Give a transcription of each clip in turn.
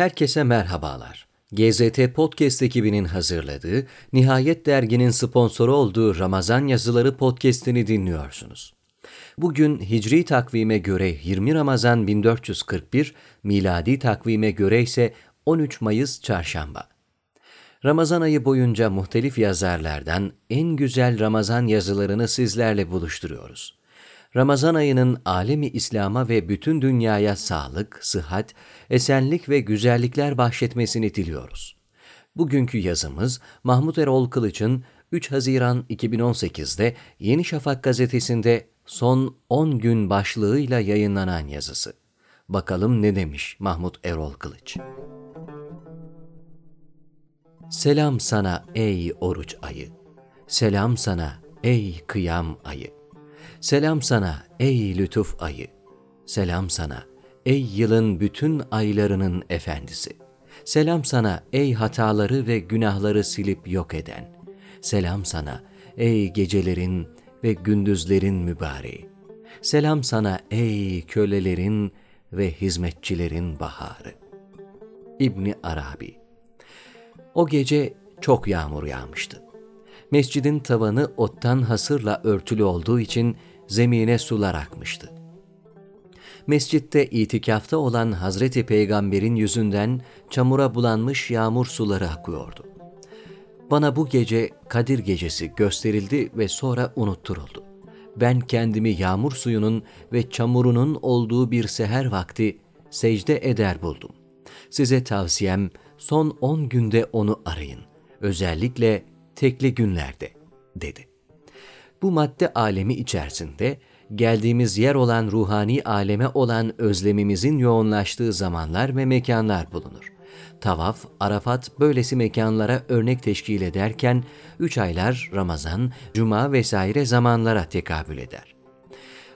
Herkese merhabalar. GZT Podcast ekibinin hazırladığı, Nihayet Dergi'nin sponsoru olduğu Ramazan Yazıları podcast'ini dinliyorsunuz. Bugün Hicri takvime göre 20 Ramazan 1441, miladi takvime göre ise 13 Mayıs Çarşamba. Ramazan ayı boyunca muhtelif yazarlardan en güzel Ramazan yazılarını sizlerle buluşturuyoruz. Ramazan ayının alemi İslam'a ve bütün dünyaya sağlık, sıhhat, esenlik ve güzellikler bahşetmesini diliyoruz. Bugünkü yazımız Mahmut Erol Kılıç'ın 3 Haziran 2018'de Yeni Şafak gazetesinde son 10 gün başlığıyla yayınlanan yazısı. Bakalım ne demiş Mahmut Erol Kılıç. Selam sana ey oruç ayı. Selam sana ey kıyam ayı. Selam sana ey lütuf ayı. Selam sana ey yılın bütün aylarının efendisi. Selam sana ey hataları ve günahları silip yok eden. Selam sana ey gecelerin ve gündüzlerin mübareği. Selam sana ey kölelerin ve hizmetçilerin baharı. İbni Arabi O gece çok yağmur yağmıştı. Mescidin tavanı ottan hasırla örtülü olduğu için zemine sular akmıştı. Mescitte itikafta olan Hazreti Peygamber'in yüzünden çamura bulanmış yağmur suları akıyordu. Bana bu gece Kadir gecesi gösterildi ve sonra unutturuldu. Ben kendimi yağmur suyunun ve çamurunun olduğu bir seher vakti secde eder buldum. Size tavsiyem son on günde onu arayın. Özellikle tekli günlerde, dedi. Bu madde alemi içerisinde geldiğimiz yer olan ruhani aleme olan özlemimizin yoğunlaştığı zamanlar ve mekanlar bulunur. Tavaf, Arafat böylesi mekanlara örnek teşkil ederken üç aylar Ramazan, Cuma vesaire zamanlara tekabül eder.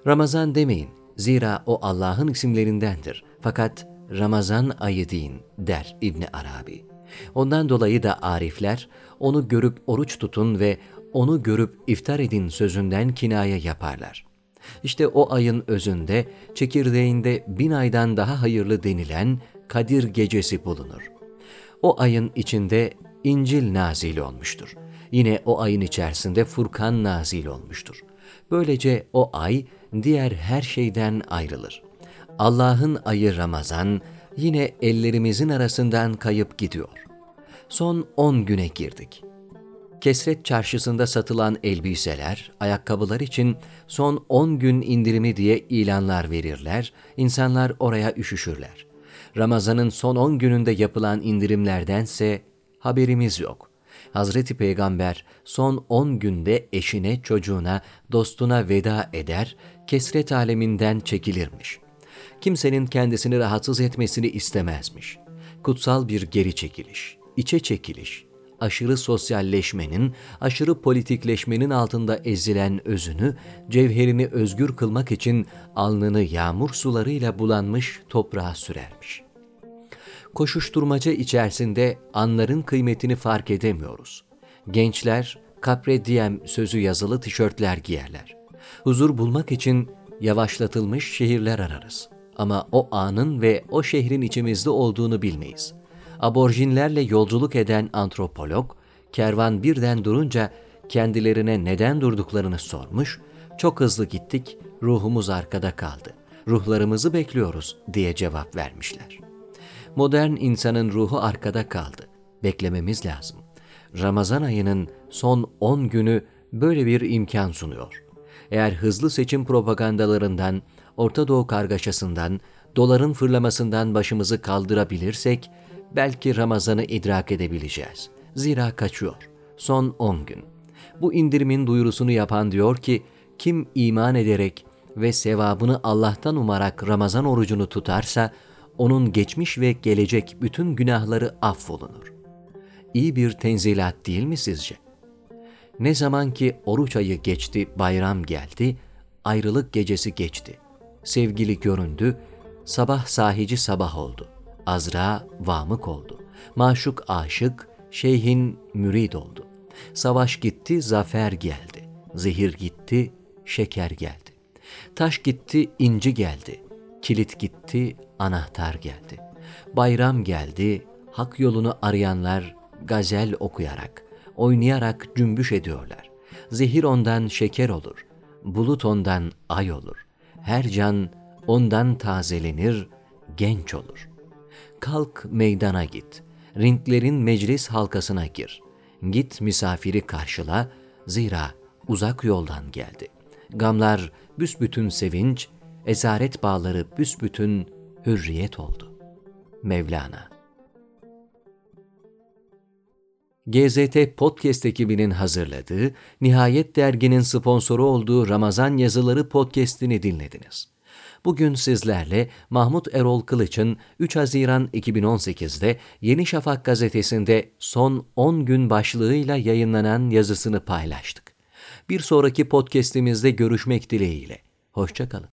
Ramazan demeyin, zira o Allah'ın isimlerindendir. Fakat Ramazan ayı deyin der İbni Arabi. Ondan dolayı da arifler onu görüp oruç tutun ve onu görüp iftar edin sözünden kinaya yaparlar. İşte o ayın özünde, çekirdeğinde bin aydan daha hayırlı denilen Kadir gecesi bulunur. O ayın içinde İncil nazil olmuştur. Yine o ayın içerisinde Furkan nazil olmuştur. Böylece o ay diğer her şeyden ayrılır. Allah'ın ayı Ramazan yine ellerimizin arasından kayıp gidiyor. Son on güne girdik. Kesret çarşısında satılan elbiseler, ayakkabılar için son 10 gün indirimi diye ilanlar verirler, insanlar oraya üşüşürler. Ramazan'ın son 10 gününde yapılan indirimlerdense haberimiz yok. Hazreti Peygamber son 10 günde eşine, çocuğuna, dostuna veda eder, kesret aleminden çekilirmiş. Kimsenin kendisini rahatsız etmesini istemezmiş. Kutsal bir geri çekiliş, içe çekiliş, aşırı sosyalleşmenin, aşırı politikleşmenin altında ezilen özünü, cevherini özgür kılmak için alnını yağmur sularıyla bulanmış toprağa sürermiş. Koşuşturmaca içerisinde anların kıymetini fark edemiyoruz. Gençler kapre diem sözü yazılı tişörtler giyerler. Huzur bulmak için yavaşlatılmış şehirler ararız. Ama o anın ve o şehrin içimizde olduğunu bilmeyiz.'' aborjinlerle yolculuk eden antropolog, kervan birden durunca kendilerine neden durduklarını sormuş, çok hızlı gittik, ruhumuz arkada kaldı, ruhlarımızı bekliyoruz diye cevap vermişler. Modern insanın ruhu arkada kaldı, beklememiz lazım. Ramazan ayının son 10 günü böyle bir imkan sunuyor. Eğer hızlı seçim propagandalarından, Orta Doğu kargaşasından, doların fırlamasından başımızı kaldırabilirsek, belki Ramazan'ı idrak edebileceğiz. Zira kaçıyor. Son 10 gün. Bu indirimin duyurusunu yapan diyor ki, kim iman ederek ve sevabını Allah'tan umarak Ramazan orucunu tutarsa, onun geçmiş ve gelecek bütün günahları affolunur. İyi bir tenzilat değil mi sizce? Ne zaman ki oruç ayı geçti, bayram geldi, ayrılık gecesi geçti. Sevgili göründü, sabah sahici sabah oldu. Azra vamık oldu. Maşuk aşık, şeyhin mürid oldu. Savaş gitti, zafer geldi. Zehir gitti, şeker geldi. Taş gitti, inci geldi. Kilit gitti, anahtar geldi. Bayram geldi, hak yolunu arayanlar gazel okuyarak, oynayarak cümbüş ediyorlar. Zehir ondan şeker olur, bulut ondan ay olur. Her can ondan tazelenir, genç olur. Kalk meydana git, ringlerin meclis halkasına gir. Git misafiri karşıla, zira uzak yoldan geldi. Gamlar büsbütün sevinç, esaret bağları büsbütün hürriyet oldu. Mevlana GZT Podcast ekibinin hazırladığı, Nihayet Dergi'nin sponsoru olduğu Ramazan Yazıları Podcast'ini dinlediniz. Bugün sizlerle Mahmut Erol Kılıç'ın 3 Haziran 2018'de Yeni Şafak gazetesinde son 10 gün başlığıyla yayınlanan yazısını paylaştık. Bir sonraki podcast'imizde görüşmek dileğiyle. Hoşçakalın.